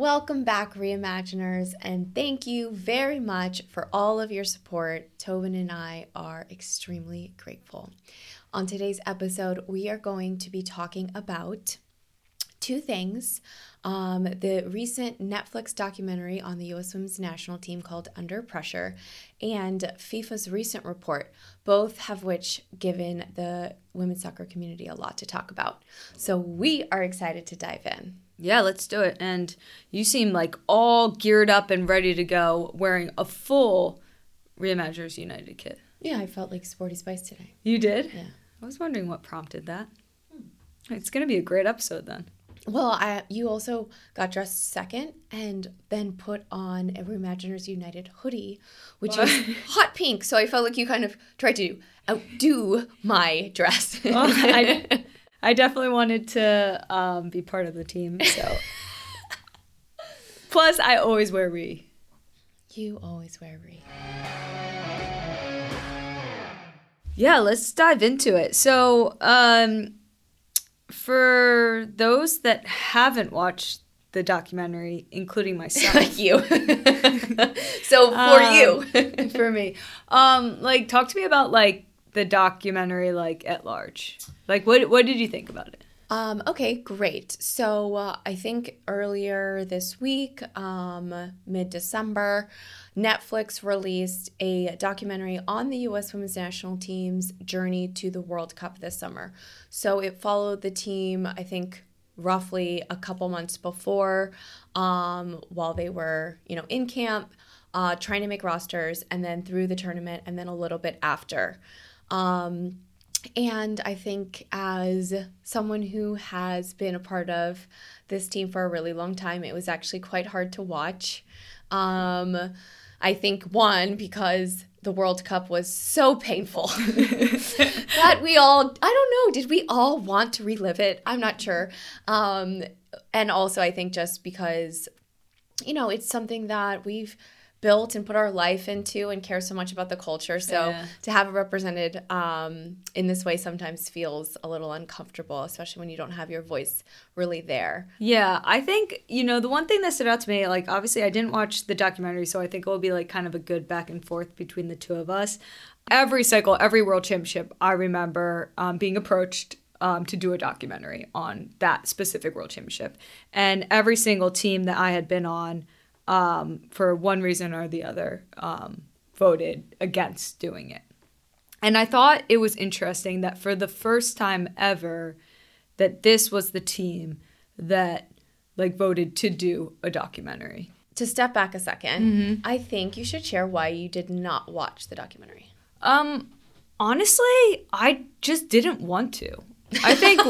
Welcome back, Reimaginers, and thank you very much for all of your support. Tobin and I are extremely grateful. On today's episode, we are going to be talking about two things. Um, the recent Netflix documentary on the U.S. women's national team called Under Pressure and FIFA's recent report, both have which given the women's soccer community a lot to talk about. So we are excited to dive in. Yeah, let's do it. And you seem like all geared up and ready to go wearing a full Reimaginers United kit. Yeah, I felt like Sporty Spice today. You did? Yeah. I was wondering what prompted that. Hmm. It's going to be a great episode then. Well, I you also got dressed second and then put on a Reimaginers United hoodie, which What? is hot pink. So I felt like you kind of tried to outdo my dress. Well, I, I definitely wanted to um, be part of the team. So, plus I always wear re. you always wear re. Yeah, let's dive into it. So, um, for those that haven't watched the documentary, including myself, Like you. so for Um, you. for me, um, like talk to me about like the documentary, like at large. Like, what what did you think about it? Um, okay, great. So uh, I think earlier this week, um, mid December, Netflix released a documentary on the U.S. women's national team's journey to the World Cup this summer. So it followed the team, I think, roughly a couple months before, um, while they were, you know, in camp, uh, trying to make rosters, and then through the tournament, and then a little bit after. Um, and I think, as someone who has been a part of this team for a really long time, it was actually quite hard to watch. Um, I think, one, because the World Cup was so painful that we all, I don't know, did we all want to relive it? I'm not sure. Um, and also, I think just because, you know, it's something that we've built and put our life into and care so much about the culture. So Yeah. to have it represented um, in this way sometimes feels a little uncomfortable, especially when you don't have your voice really there. Yeah, I think, you know, the one thing that stood out to me, like, obviously, I didn't watch the documentary, so I think it will be, like, kind of a good back and forth between the two of us. Every cycle, every world championship, I remember um, being approached um, to do a documentary on that specific world championship. And every single team that I had been on, um, for one reason or the other, um, voted against doing it. And I thought it was interesting that for the first time ever, that this was the team that like voted to do a documentary. To step back a 2nd I think you should share why you did not watch the documentary. Um honestly, I just didn't want to. I think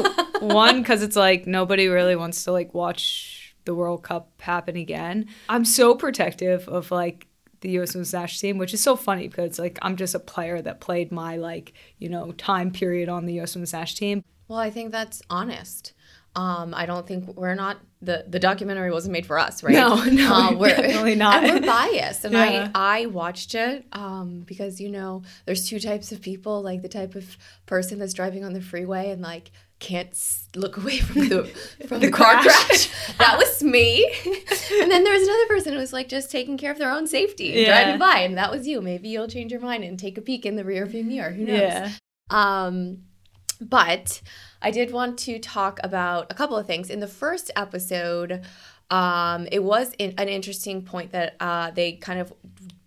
one cuz it's like nobody really wants to like watch the World Cup happen again. I'm so protective of like the US Women's National Team, which is so funny because like I'm just a player that played my like, you know, time period on the US Women's National Team. Well, I think that's honest. Um, I don't think we're not the the documentary wasn't made for us, right? No, no, Uh, we're definitely not. And we're biased, and Yeah. I I watched it um, because you know there's two types of people, like the type of person that's driving on the freeway and like can't look away from the from the, car crash. crash. That was me. and then there was another person who was like just taking care of their own safety, Yeah. driving by, and that was you. Maybe you'll change your mind and take a peek in the rearview mirror. Who knows? Yeah. Um, but I did want to talk about a couple of things. In the first episode, um, it was in, an interesting point that uh, they kind of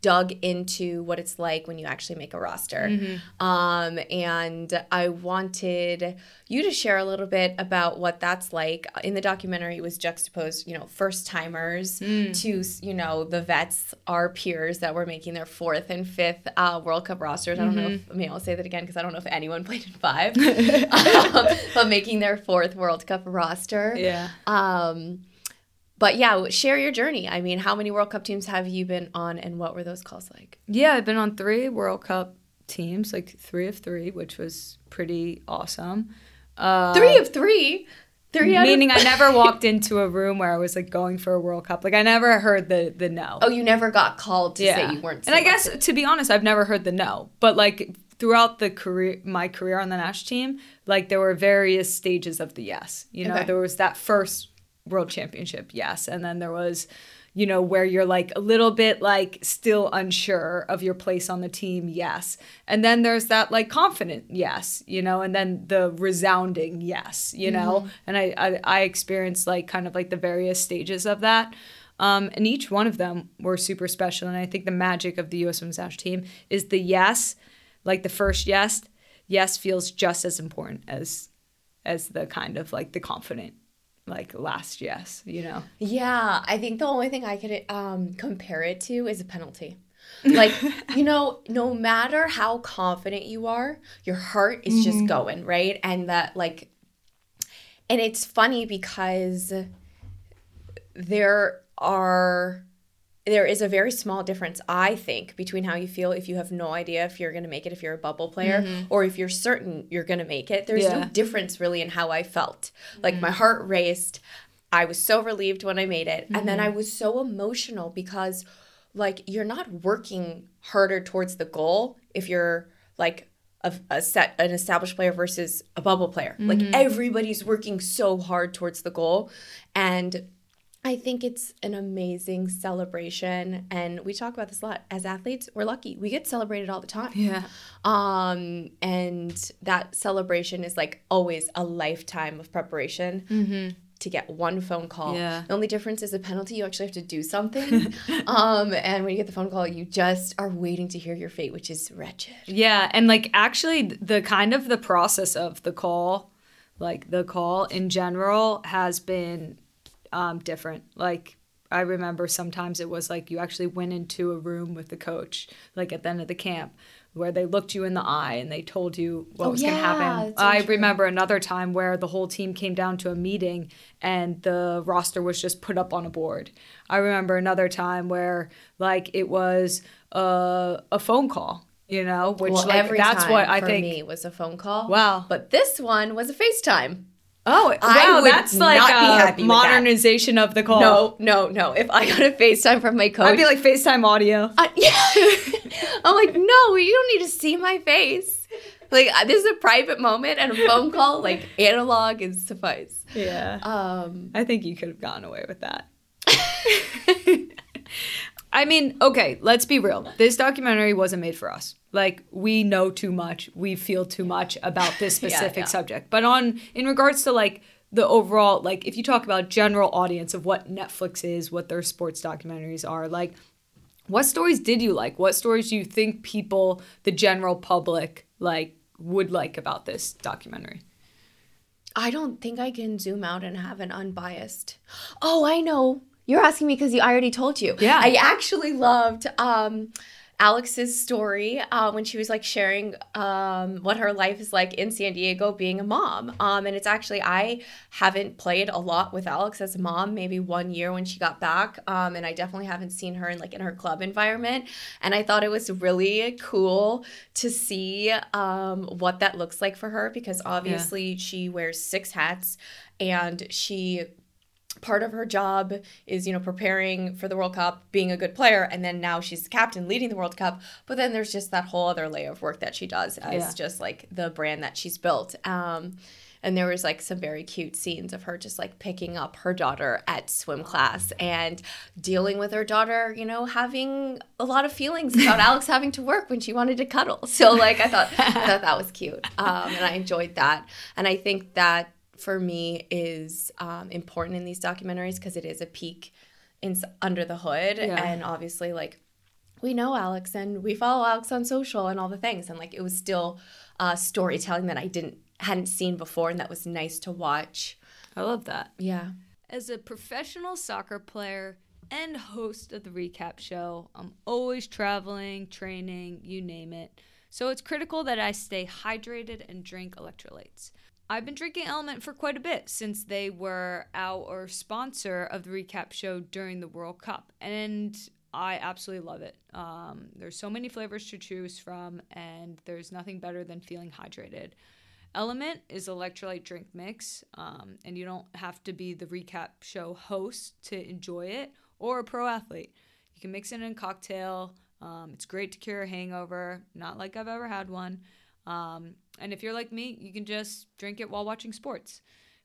dug into what it's like when you actually make a roster. Um, and I wanted you to share a little bit about what that's like. In the documentary, it was juxtaposed, you know, first timers to, you know, the vets, our peers that were making their fourth and fifth uh, World Cup rosters. I don't know if, I mean, I'll say that again because I don't know if anyone played in five, um, but making their fourth World Cup roster. Yeah. Um, but yeah, share your journey. I mean, how many World Cup teams have you been on, and what were those calls like? Yeah, I've been on three World Cup teams, like three of three, which was pretty awesome. Uh, Three of three. Three meaning of. I never walked into a room where I was like going for a World Cup. Like I never heard the the no. Oh, you never got called to yeah. say you weren't. and I guess to be honest, I've never heard the no. But like throughout the career, my career on the national team, like there were various stages of the yes. You know, Okay. there was that first world championship, yes. And then there was, you know, where you're like a little bit like still unsure of your place on the team, yes. And then there's that like confident yes, you know, and then the resounding yes, you know. Mm-hmm. And I, I I experienced like kind of like the various stages of that. Um, and each one of them were super special. And I think the magic of the U.S. Women's National Team is the yes, like the first yes, yes feels just as important as as the kind of like the confident like last yes, you know. Yeah, I think the only thing I could um, compare it to is a penalty. Like, you know, no matter how confident you are, your heart is mm-hmm. just going, right? And that like and it's funny because there are there is a very small difference i think between how you feel if you have no idea if you're going to make it if you're a bubble player mm-hmm. or if you're certain you're going to make it there's yeah. no difference really in how i felt like mm-hmm. my heart raced i was so relieved when i made it mm-hmm. and then i mm-hmm. was so emotional because like you're not working harder towards the goal if you're like a, a set an established player versus a bubble player like mm-hmm. everybody's working so hard towards the goal and I think it's an amazing celebration and we talk about this a lot. As athletes we're lucky. We get celebrated all the time. Yeah. Um and that celebration is like always a lifetime of preparation mm-hmm. to get one phone call. Yeah. The only difference is a penalty you actually have to do something. Um and when you get the phone call you just are waiting to hear your fate which is wretched. Yeah and like actually the kind of the process of the call like the call in general has been um, different. Like I remember sometimes it was like you actually went into a room with the coach, like at the end of the camp, where they looked you in the eye and they told you what oh, was yeah, going to happen. I true. remember another time where the whole team came down to a meeting and the roster was just put up on a board. I remember another time where like it was a, a phone call you know which well, like that's what i think me was a phone call wow but this one was a facetime Oh, I wow, that's like a modernization of the call. No, no, no. If I got a FaceTime from my coach, I'd be like FaceTime audio. Uh, yeah. I'm like, no, you don't need to see my face. Like uh, this is a private moment and a phone call, like analog is suffice. Yeah. Um, I think you could have gone away with that. I mean, okay, let's be real. This documentary wasn't made for us. Like we know too much, we feel too much about this specific yeah, yeah. subject. But on in regards to like the overall like if you talk about general audience of what Netflix is, what their sports documentaries are, like what stories did you like? What stories do you think people, the general public, like would like about this documentary? I don't think I can zoom out and have an unbiased. Oh, I know. You're asking me because I already told you. Yeah. I actually loved um, Alex's story uh, when she was like sharing um, what her life is like in San Diego being a mom. Um, and it's actually, I haven't played a lot with Alex as a mom, maybe one year when she got back. Um, and I definitely haven't seen her in like in her club environment. And I thought it was really cool to see um, what that looks like for her because obviously yeah. she wears six hats and she part of her job is you know preparing for the world cup being a good player and then now she's the captain leading the world cup. But then there's just that whole other layer of work that she does as yeah. just like the brand that she's built. Um, and there was like some very cute scenes of her just like picking up her daughter at swim class and dealing with her daughter you know having a lot of feelings about alex having to work when she wanted to cuddle. So like i thought i thought that was cute. Um, and i enjoyed that. And i think that for me is um, important in these documentaries because it is a peek in under the hood yeah. and obviously like we know alex and we follow alex on social and all the things and like it was still uh, storytelling that i didn't hadn't seen before and that was nice to watch. I love that. Yeah. As a professional soccer player and host of the recap show i'm always traveling training you name it. So it's critical that i stay hydrated and drink electrolytes I've been drinking Element for quite a bit since they were our sponsor of the recap show during the World Cup, and I absolutely love it. Um, there's so many flavors to choose from, and there's nothing better than feeling hydrated. Element is electrolyte drink mix, um, and you don't have to be the recap show host to enjoy it or a pro athlete. You can mix it in a cocktail. Um, it's great to cure a hangover, not like I've ever had one. Um, and if you're like me, you can just drink it while watching sports.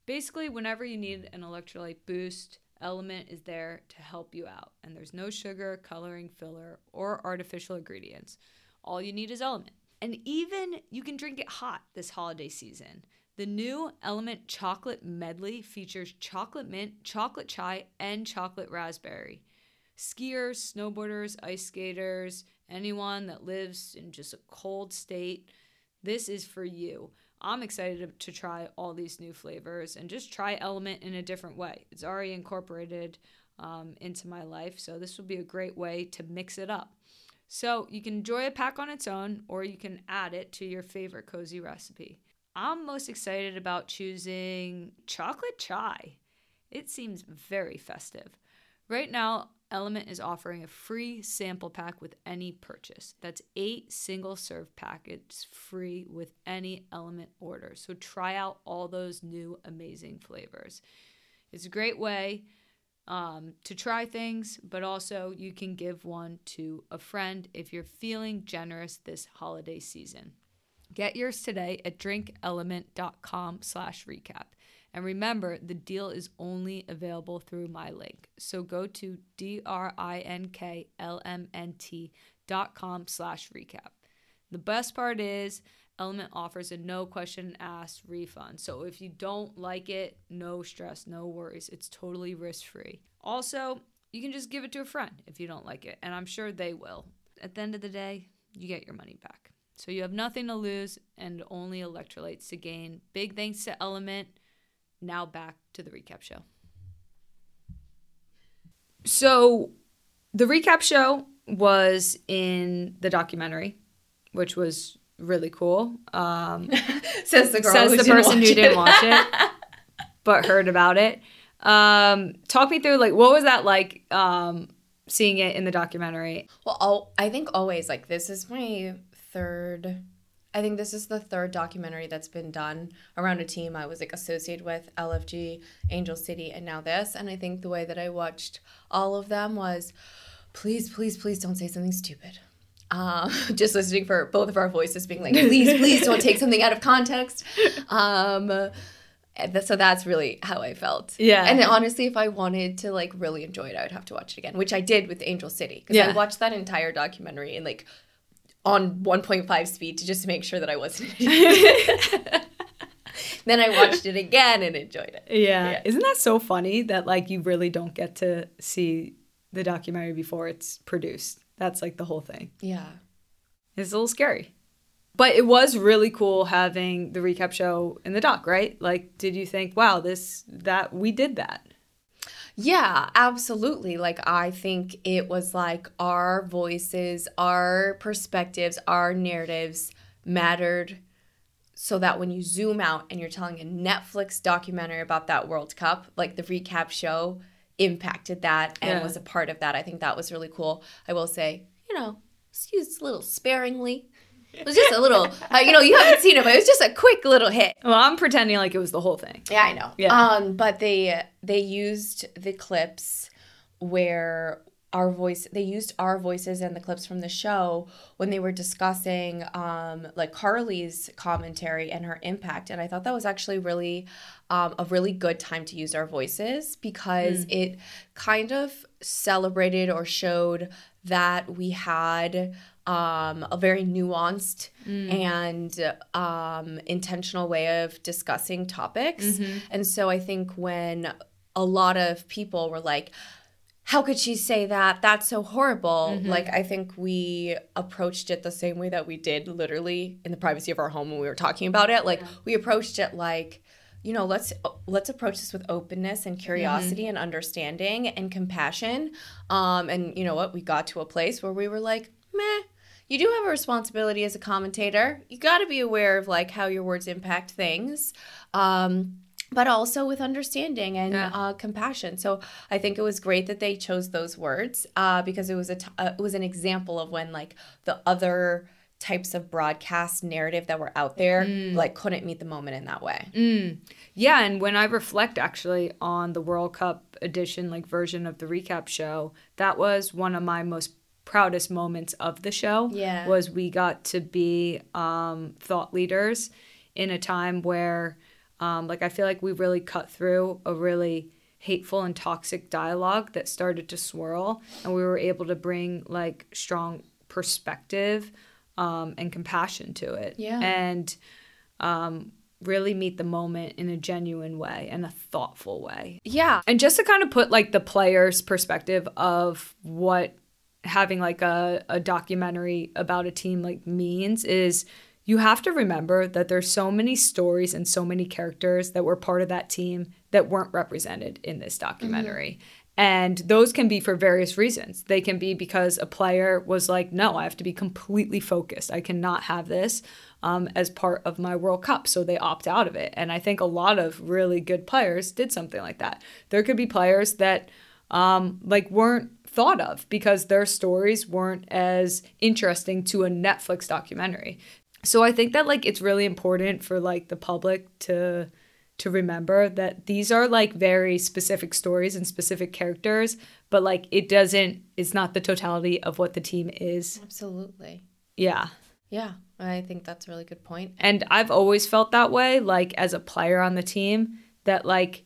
Basically, whenever you need an electrolyte boost, Element is there to help you out. And there's no sugar, coloring, filler, or artificial ingredients. All you need is Element. And even you can drink it hot this holiday season. The new Element Chocolate Medley features chocolate mint, chocolate chai, and chocolate raspberry. Skiers, snowboarders, ice skaters, anyone that lives in just a cold state, this is for you. I'm excited to try all these new flavors and just try Element in a different way. It's already incorporated um, into my life, so this will be a great way to mix it up. So you can enjoy a pack on its own, or you can add it to your favorite cozy recipe. I'm most excited about choosing chocolate chai. It seems very festive. Right now, Element is offering a free sample pack with any purchase. That's eight single serve packets free with any Element order. So try out all those new amazing flavors. It's a great way um, to try things, but also you can give one to a friend if you're feeling generous this holiday season. Get yours today at drinkelement.com slash recap. And remember, the deal is only available through my link. So go to D-R-I-N-K-L-M-N-T dot com slash recap. The best part is Element offers a no question asked refund. So if you don't like it, no stress, no worries. It's totally risk free. Also, you can just give it to a friend if you don't like it, and I'm sure they will. At the end of the day, you get your money back. So you have nothing to lose and only electrolytes to gain. Big thanks to Element. Now back to the recap show. So the recap show was in the documentary, which was really cool. Um, says the girl says who the didn't person who it. didn't watch it, but heard about it. Um, talk me through like what was that like um, seeing it in the documentary? Well, al- I think always like this is my third. I think this is the third documentary that's been done around a team I was like associated with LFG, Angel City, and now this. And I think the way that I watched all of them was, please, please, please don't say something stupid. Um, just listening for both of our voices being like, please, please don't take something out of context. Um, so that's really how I felt. Yeah. And honestly, if I wanted to like really enjoy it, I would have to watch it again, which I did with Angel City because I watched that entire documentary in like on 1.5 speed to just make sure that I wasn't. then I watched it again and enjoyed it. Yeah. Yeah. Isn't that so funny that like you really don't get to see the documentary before it's produced? That's like the whole thing. Yeah. It's a little scary. But it was really cool having the recap show in the doc, right? Like, did you think, wow, this, that, we did that? Yeah, absolutely. Like, I think it was like our voices, our perspectives, our narratives mattered so that when you zoom out and you're telling a Netflix documentary about that World Cup, like the recap show impacted that and Yeah. was a part of that. I think that was really cool. I will say, you know, it's used a little sparingly. It was just a little, uh, you know, you haven't seen it, but it was just a quick little hit. Well, I'm pretending like it was the whole thing. Yeah, I know. Yeah. Um, but they they used the clips where our voice they used our voices and the clips from the show when they were discussing um like Carly's commentary and her impact and I thought that was actually really um, a really good time to use our voices because it kind of celebrated or showed that we had um, a very nuanced and um, intentional way of discussing topics. And so I think when a lot of people were like, how could she say that? That's so horrible. Like, I think we approached it the same way that we did literally in the privacy of our home when we were talking about it. Like, we approached it like, you know, let's let's approach this with openness and curiosity and understanding and compassion. Um, and you know what? We got to a place where we were like, meh. You do have a responsibility as a commentator. You got to be aware of like how your words impact things. Um, but also with understanding and Yeah. uh, compassion. So I think it was great that they chose those words uh, because it was a t- uh, it was an example of when like the other types of broadcast narrative that were out there like couldn't meet the moment in that way. Yeah, and when I reflect actually on the World Cup edition, like version of the recap show, that was one of my most proudest moments of the show. Yeah. Was we got to be um, thought leaders in a time where Um, like I feel like we really cut through a really hateful and toxic dialogue that started to swirl, and we were able to bring like strong perspective um, and compassion to it. Yeah. And um, really meet the moment in a genuine way and a thoughtful way. Yeah. And just to kind of put like the player's perspective of what having like a, a documentary about a team like means is you have to remember that there's so many stories and so many characters that were part of that team that weren't represented in this documentary. And those can be for various reasons. They can be because a player was like, no, I have to be completely focused. I cannot have this um, as part of my World Cup. So they opt out of it. And I think a lot of really good players did something like that. There could be players that um, like weren't thought of because their stories weren't as interesting to a Netflix documentary. So I think that like it's really important for like the public to to remember that these are like very specific stories and specific characters, but like it doesn't it's not the totality of what the team is. Absolutely. Yeah. Yeah. I think that's a really good point. And I've always felt that way like as a player on the team that like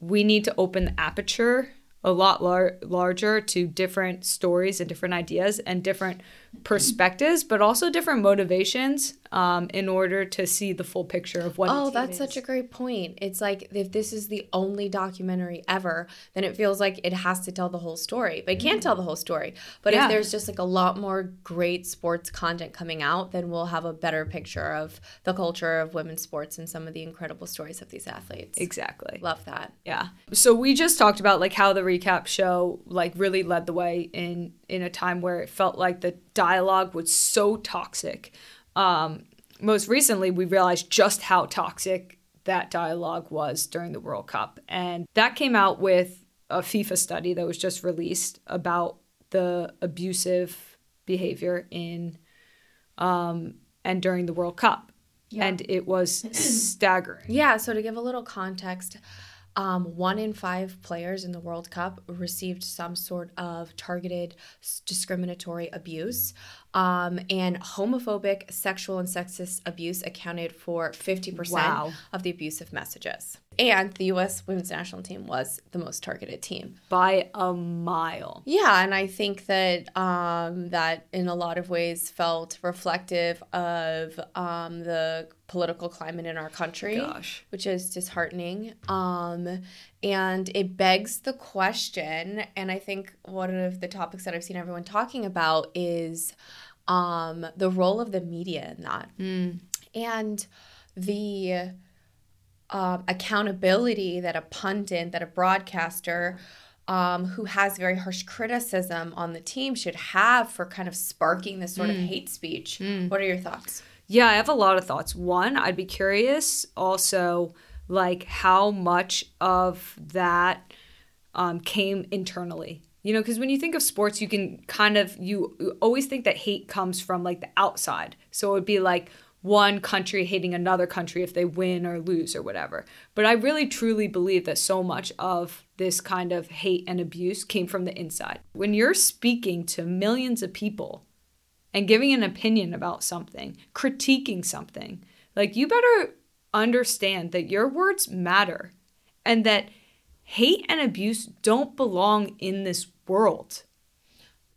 we need to open the aperture a lot lar- larger to different stories and different ideas and different perspectives, but also different motivations um, in order to see the full picture of what. Oh, that's such a great point. It's like if this is the only documentary ever, then it feels like it has to tell the whole story. But it can't tell the whole story. But Yeah. if there's just like a lot more great sports content coming out, then we'll have a better picture of the culture of women's sports and some of the incredible stories of these athletes. exactly. Love that. Yeah. So we just talked about like how the recap show like really led the way in in a time where it felt like the dialogue was so toxic. Um most recently we realized just how toxic that dialogue was during the World Cup. And that came out with a FIFA study that was just released about the abusive behavior in um and during the World Cup. And it was staggering. Yeah, so to give a little context, um, one in five players in the World Cup received some sort of targeted discriminatory abuse. Um, and homophobic, sexual, and sexist abuse accounted for 50% Wow. of the abusive messages. And the U.S. women's national team was the most targeted team. by a mile. Yeah, and I think that um, that in a lot of ways felt reflective of um, the political climate in our country, Gosh. which is disheartening. Um, and it begs the question, and I think one of the topics that I've seen everyone talking about is um, the role of the media in that, and the um, accountability that a pundit, that a broadcaster um, who has very harsh criticism on the team should have for kind of sparking this sort of hate speech. What are your thoughts? Yeah, I have a lot of thoughts. One, I'd be curious also like how much of that um, came internally. You know, because when you think of sports, you can kind of you you always think that hate comes from like the outside. So it would be like one country hating another country if they win or lose or whatever. But I really truly believe that so much of this kind of hate and abuse came from the inside. When you're speaking to millions of people and giving an opinion about something, critiquing something, like you better understand that your words matter and that hate and abuse don't belong in this world.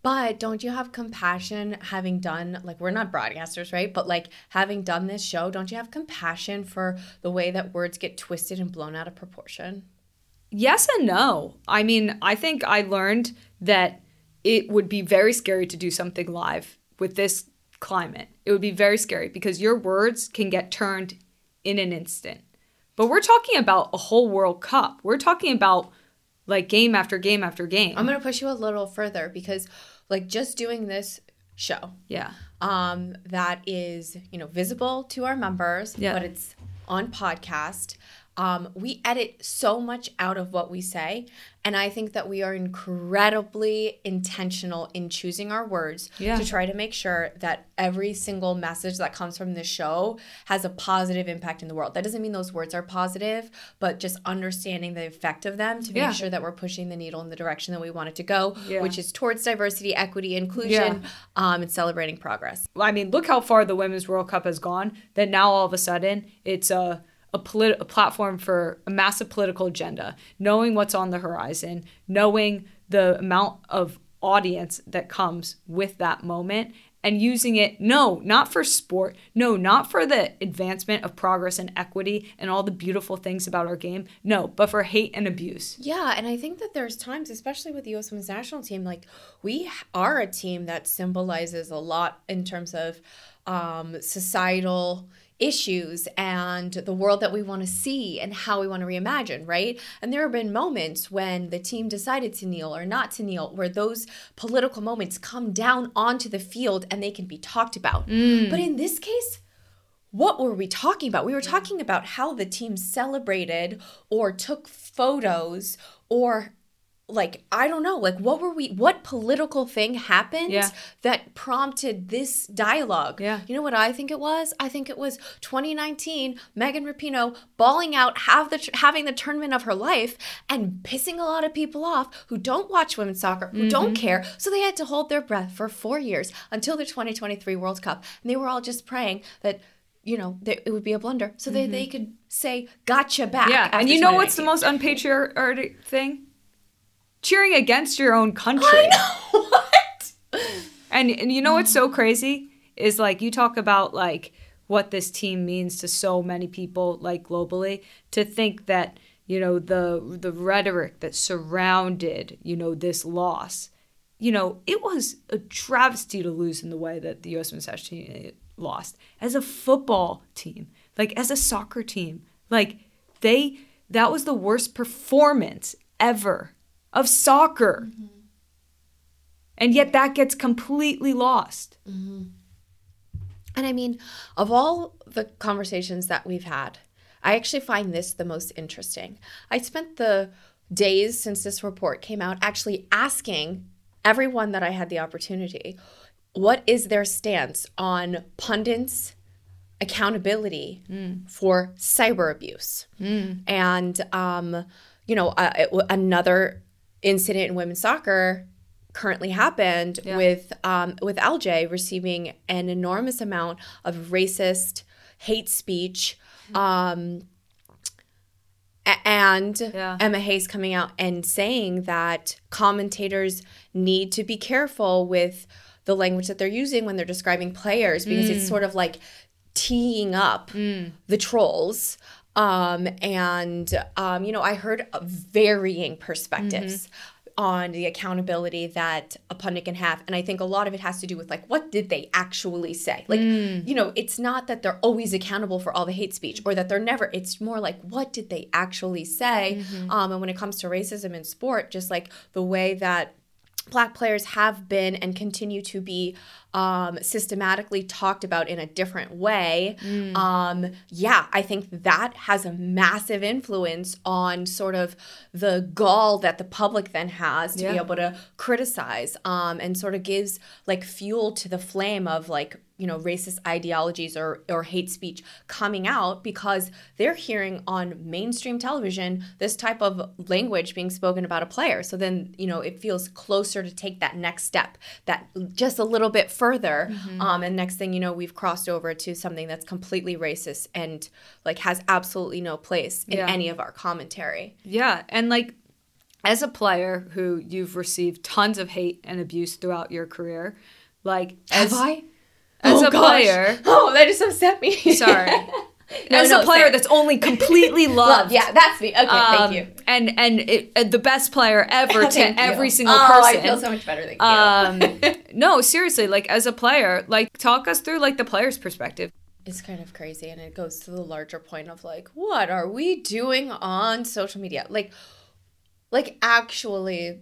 But don't you have compassion having done, like, we're not broadcasters, right? But like, having done this show, don't you have compassion for the way that words get twisted and blown out of proportion? Yes and no. I mean, I think I learned that it would be very scary to do something live with this climate. It would be very scary because your words can get turned in an instant. But we're talking about a whole World Cup. We're talking about like game after game after game. I'm going to push you a little further because, like, just doing this show, yeah. um, that is you know visible to our members Yeah. but it's on podcast um, we edit so much out of what we say and i think that we are incredibly intentional in choosing our words Yeah. to try to make sure that every single message that comes from this show has a positive impact in the world that doesn't mean those words are positive but just understanding the effect of them to make Yeah. sure that we're pushing the needle in the direction that we want it to go Yeah. which is towards diversity equity inclusion um, and celebrating progress I mean, look how far the Women's World Cup has gone. That now all of a sudden it's a a, polit- a platform for a massive political agenda, knowing what's on the horizon, knowing the amount of audience that comes with that moment and using it no not for sport no not for the advancement of progress and equity and all the beautiful things about our game no but for hate and abuse. Yeah and i think that there's times especially with the us women's national team like we are a team that symbolizes a lot in terms of um, societal issues and the world that we want to see and how we want to reimagine, right? And there have been moments when the team decided to kneel or not to kneel, where those political moments come down onto the field and they can be talked about. Mm. But in this case, what were we talking about? We were talking about how the team celebrated or took photos or like I don't know, like what were we what political thing happened yeah. that prompted this dialogue? Yeah. You know what I think it was? I think it was 2019 Megan Rapinoe balling out have the having the tournament of her life and pissing a lot of people off who don't watch women's soccer, who mm-hmm. don't care. So they had to hold their breath for 4 years until the 2023 World Cup. And they were all just praying that you know, it would be a blunder. So mm-hmm. they, they could say, gotcha back. Yeah. And you know what's the most unpatriotic thing? Cheering against your own country. I know. what? And and you know what's so crazy is like you talk about like what this team means to so many people like globally to think that you know the the rhetoric that surrounded you know this loss you know it was a travesty to lose in the way that the US men's national team eh, lost as a football team like as a soccer team like they that was the worst performance ever of soccer. Mm-hmm. And yet that gets completely lost. Mm-hmm. And I mean, of all the conversations that we've had, I actually find this the most interesting. I spent the days since this report came out actually asking everyone that I had the opportunity what is their stance on pundits accountability mm. for cyber abuse mm. and um, you know uh, another incident in women's soccer currently happened yeah. with um, with LJ receiving an enormous amount of racist hate speech. Um, and yeah. Emma Hayes coming out and saying that commentators need to be careful with the language that they're using when they're describing players because mm. it's sort of like teeing up mm. the trolls. Um, and, um, you know, I heard varying perspectives. Mm-hmm on the accountability that a pundit can have. And I think a lot of it has to do with like, what did they actually say? Like, mm. you know, it's not that they're always accountable for all the hate speech or that they're never, it's more like, what did they actually say? Mm-hmm. Um, and when it comes to racism in sport, just like the way that black players have been and continue to be um, systematically talked about in a different way, mm. um, yeah, I think that has a massive influence on sort of the gall that the public then has to yeah. be able to criticize um, and sort of gives like fuel to the flame of like you know racist ideologies or or hate speech coming out because they're hearing on mainstream television this type of language being spoken about a player so then you know it feels closer to take that next step that just a little bit further mm-hmm. um, and next thing you know we've crossed over to something that's completely racist and like has absolutely no place in yeah. any of our commentary yeah and like as a player who you've received tons of hate and abuse throughout your career like have as, I as oh, a gosh. player. Oh, that just upset me. Sorry. no, as no, a player that's only completely loved. yeah, that's me. Okay, um, thank you. And and it, uh, the best player ever to every single oh, person. I feel so much better. Thank you. Um, no, seriously, like as a player, like talk us through like the player's perspective. It's kind of crazy, and it goes to the larger point of like, what are we doing on social media? Like, like actually,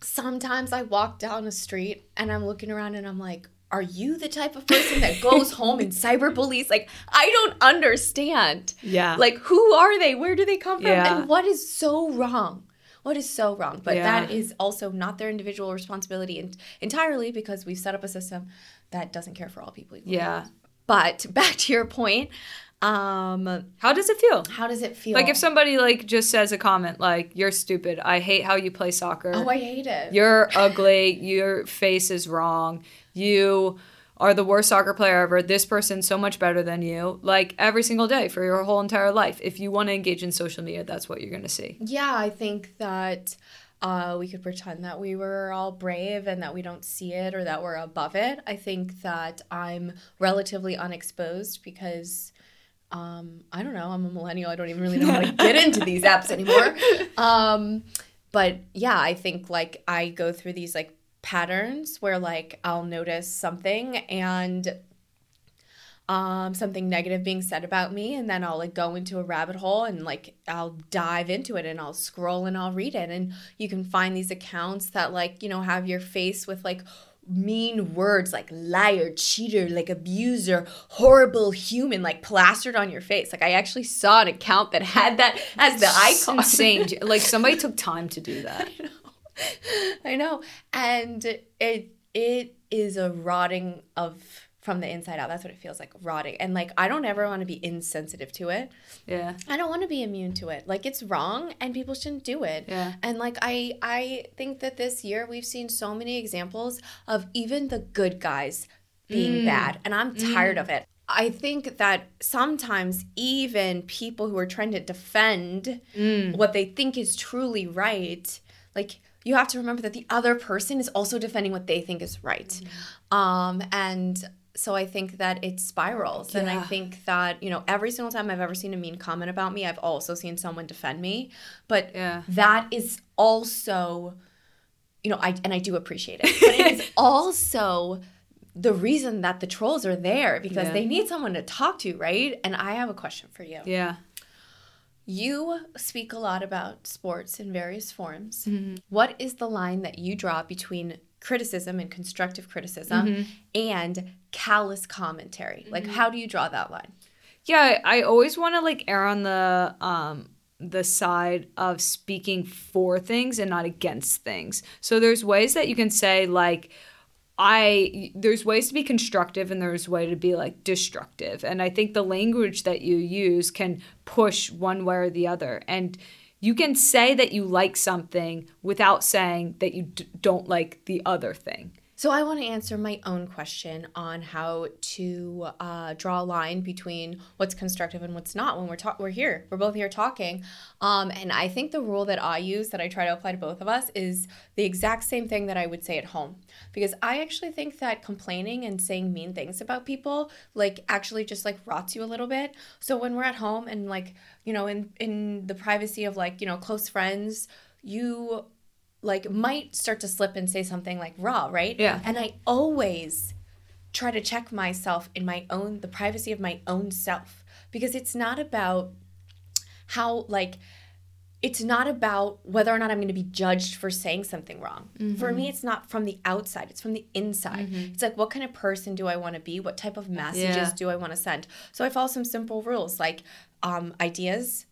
sometimes I walk down a street and I'm looking around and I'm like, are you the type of person that goes home and cyberbullies? Like, I don't understand. Yeah. Like, who are they? Where do they come from? Yeah. And what is so wrong? What is so wrong? But yeah. that is also not their individual responsibility in- entirely because we've set up a system that doesn't care for all people. Equally. Yeah. But back to your point, um how does it feel how does it feel like if somebody like just says a comment like you're stupid i hate how you play soccer oh i hate it you're ugly your face is wrong you are the worst soccer player ever. This person's so much better than you. Like every single day for your whole entire life. If you want to engage in social media, that's what you're going to see. Yeah, I think that uh, we could pretend that we were all brave and that we don't see it or that we're above it. I think that I'm relatively unexposed because um, I don't know, I'm a millennial. I don't even really know how to get into these apps anymore. Um, but yeah, I think like I go through these like patterns where like I'll notice something and um, something negative being said about me and then I'll like go into a rabbit hole and like I'll dive into it and I'll scroll and I'll read it and you can find these accounts that like you know have your face with like mean words like liar, cheater, like abuser, horrible human, like plastered on your face. Like I actually saw an account that had that as the icon. Insane. like somebody took time to do that. I know. I know. And it it is a rotting of from the inside out. That's what it feels like, rotting. And like I don't ever want to be insensitive to it. Yeah. I don't want to be immune to it. Like it's wrong and people shouldn't do it. Yeah. And like I I think that this year we've seen so many examples of even the good guys being Mm. bad and I'm tired of it. I think that sometimes even people who are trying to defend Mm. what they think is truly right, like you have to remember that the other person is also defending what they think is right. Mm. Um and so I think that it spirals. And I think that, you know, every single time I've ever seen a mean comment about me, I've also seen someone defend me. But Yeah. that is also, you know, I and I do appreciate it. But it is also the reason that the trolls are there because Yeah. they need someone to talk to, right? And I have a question for you. Yeah. You speak a lot about sports in various forms. Mm-hmm. What is the line that you draw between criticism and constructive criticism Mm-hmm. and callous commentary? Like, how do you draw that line? Yeah, I I always want to like err on the um the side of speaking for things and not against things. So there's ways that you can say like I there's ways to be constructive and there's way to be like destructive. And I think the language that you use can push one way or the other. And you can say that you like something without saying that you d- don't like the other thing. So, I want to answer my own question on how to uh, draw a line between what's constructive and what's not. When we're ta- we're here, we're both here talking, um, and I think the rule that I use that I try to apply to both of us is the exact same thing that I would say at home, because I actually think that complaining and saying mean things about people like actually just like rots you a little bit. So when we're at home and like you know in in the privacy of like you know close friends, you like might start to slip and say something like raw, right? Yeah. And I always try to check myself in my own the privacy of my own self because it's not about how like it's not about whether or not I'm going to be judged for saying something wrong. For me, it's not from the outside, it's from the inside. It's like, what kind of person do I want to be? What type of messages Yeah. do I want to send? So I follow some simple rules like um, ideas,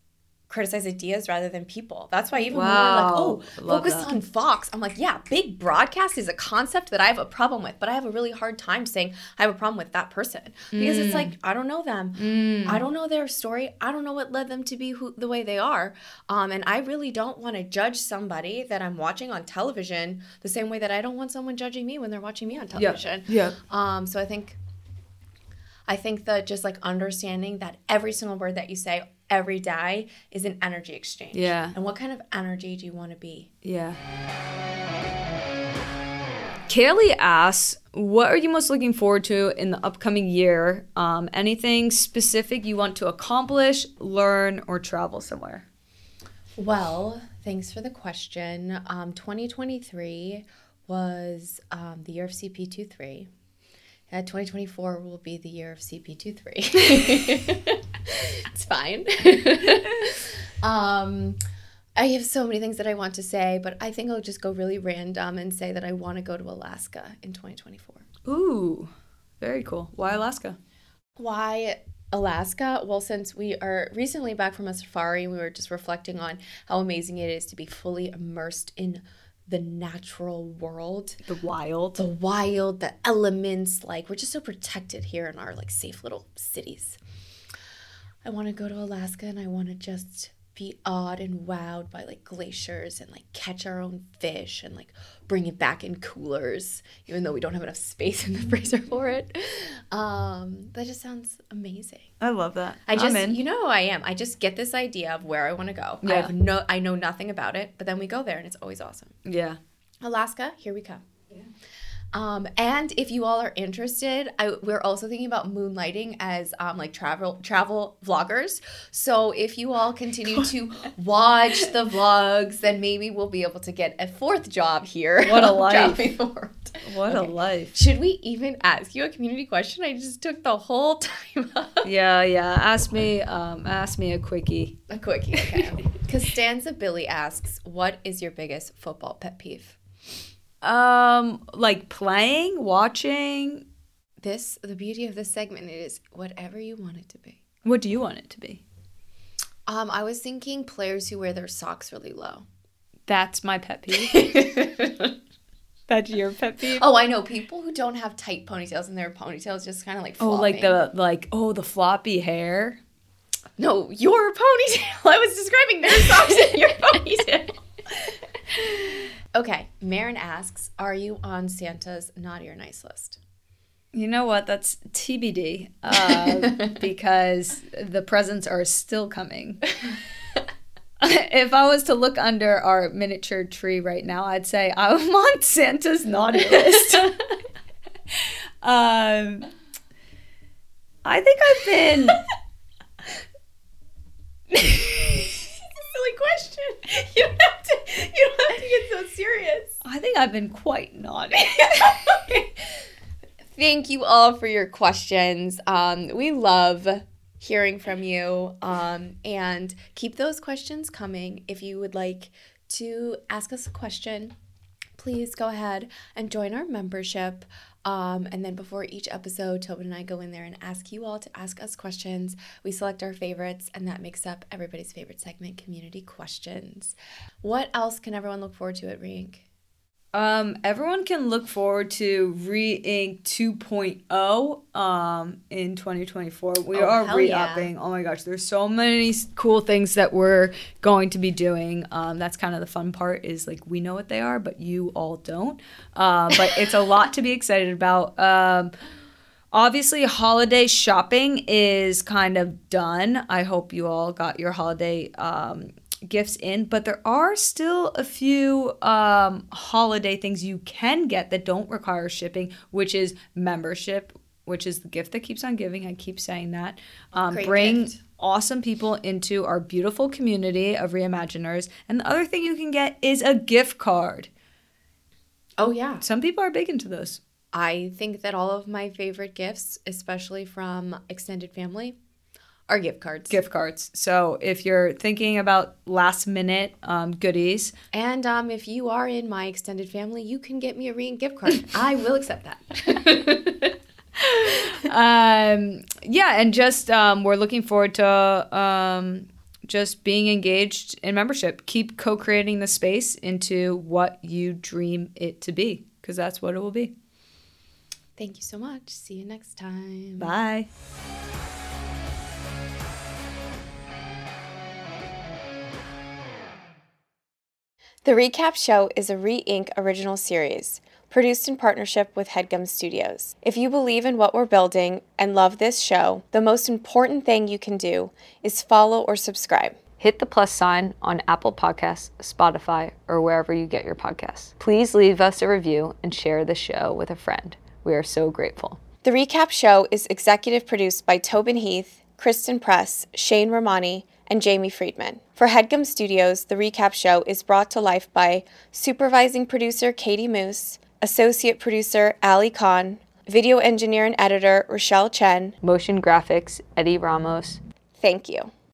criticize ideas rather than people. That's why even when we're like, oh, focus on Fox, I'm like, yeah, big broadcast is a concept that I have a problem with, but I have a really hard time saying I have a problem with that person because it's Mm. like I don't know them, I don't know their story, I don't know what led them to be who the way they are, um, and I really don't want to judge somebody that I'm watching on television the same way that I don't want someone judging me when they're watching me on television. Yeah. Yeah. Um, so I think I think that just like understanding that every single word that you say every day is an energy exchange. Yeah. And what kind of energy do you want to be? Yeah. Kaylee asks, what are you most looking forward to in the upcoming year? Um, anything specific you want to accomplish, learn, or travel somewhere? Well, thanks for the question. Um, 2023 was um, the year of CP23. Uh, 2024 will be the year of CP23. it's fine. um, I have so many things that I want to say, but I think I'll just go really random and say that I want to go to Alaska in 2024. Ooh, very cool. Why Alaska? Why Alaska? Well, since we are recently back from a safari, we were just reflecting on how amazing it is to be fully immersed in the natural world, The wild. the wild, the elements. Like, we're just so protected here in our like safe little cities. I want to go to Alaska and I want to just be awed and wowed by like glaciers and like catch our own fish and like bring it back in coolers, even though we don't have enough space in the freezer for it. Um, that just sounds amazing. I love that. I just, I'm in. you know, who I am. I just get this idea of where I want to go. I have no, I know nothing about it, but then we go there and it's always awesome. yeah. Alaska, here we come. Um, and if you all are interested, I, we're also thinking about moonlighting as um, like travel travel vloggers. So if you all continue to watch the vlogs, then maybe we'll be able to get a fourth job here. What a life. world. What Okay. a life. Should we even ask you a community question? I just took the whole time up. Yeah, yeah. Ask me, um, ask me a quickie. A quickie, okay. Costanza Billy asks, "What is your biggest football pet peeve?" Um, like playing, watching. This, the beauty of this segment is whatever you want it to be. What do you want it to be? Um, I was thinking players who wear their socks really low. That's my pet peeve. That's your pet peeve. oh, I know people who don't have tight ponytails and their ponytails just kind of like Oh, like the like oh the floppy hair. no your ponytail. I was describing their socks and your ponytail. Marin asks, "Are you on Santa's naughty or nice list?" You know what? That's TBD uh, because the presents are still coming. if I was to look under our miniature tree right now, I'd say I'm on Santa's naughty list. um, I think I've been. Silly question. You to. You don't have to get so serious. I think I've been quite naughty. Thank you all for your questions. Um, we love hearing from you. Um, and keep those questions coming. If you would like to ask us a question, please go ahead and join our membership. Um, and then before each episode, Tobin and I go in there and ask you all to ask us questions. We select our favorites, and that makes up everybody's favorite segment, Community Questions. What else can everyone look forward to at Reink? Um, everyone can look forward to Re-Ink 2.0 um, in 2024. We Oh, are hell re-upping. Oh my gosh, there's so many cool things that we're going to be doing. Um, that's kind of the fun part is like we know what they are, but you all don't. Uh, but it's a lot to be excited about. Um, obviously, holiday shopping is kind of done. I hope you all got your holiday um, gifts in, but there are still a few um, holiday things you can get that don't require shipping, which is membership, which is the gift that keeps on giving. I keep saying that. Um, bring gift. awesome people into our beautiful community of reimaginers. And the other thing you can get is a gift card. Oh, yeah. Some people are big into those. I think that all of my favorite gifts, especially from extended family, are gift cards. Gift cards. So if you're thinking about last minute um, goodies, And um, if you are in my extended family, you can get me a Rein gift card. I will accept that. um, yeah, and just um, we're looking forward to um, just being engaged in membership. Keep co-creating the space into what you dream it to be, because that's what it will be. Thank you so much. See you next time. Bye. The Recap Show is a Re Inc. original series, produced in partnership with Headgum Studios. If you believe in what we're building and love this show, the most important thing you can do is follow or subscribe. Hit the plus sign on Apple Podcasts, Spotify, or wherever you get your podcasts. Please leave us a review and share the show with a friend. We are so grateful. The Recap Show is executive produced by Tobin Heath, Christen Press, Shane Romani, and Jamie Friedman. For Headgum Studios, The Recap Show is brought to life by supervising producer Katie Moose, associate producer Ali Khan, video engineer and editor Rochelle Chen. Motion graphics, Eddie Ramos. Thank you.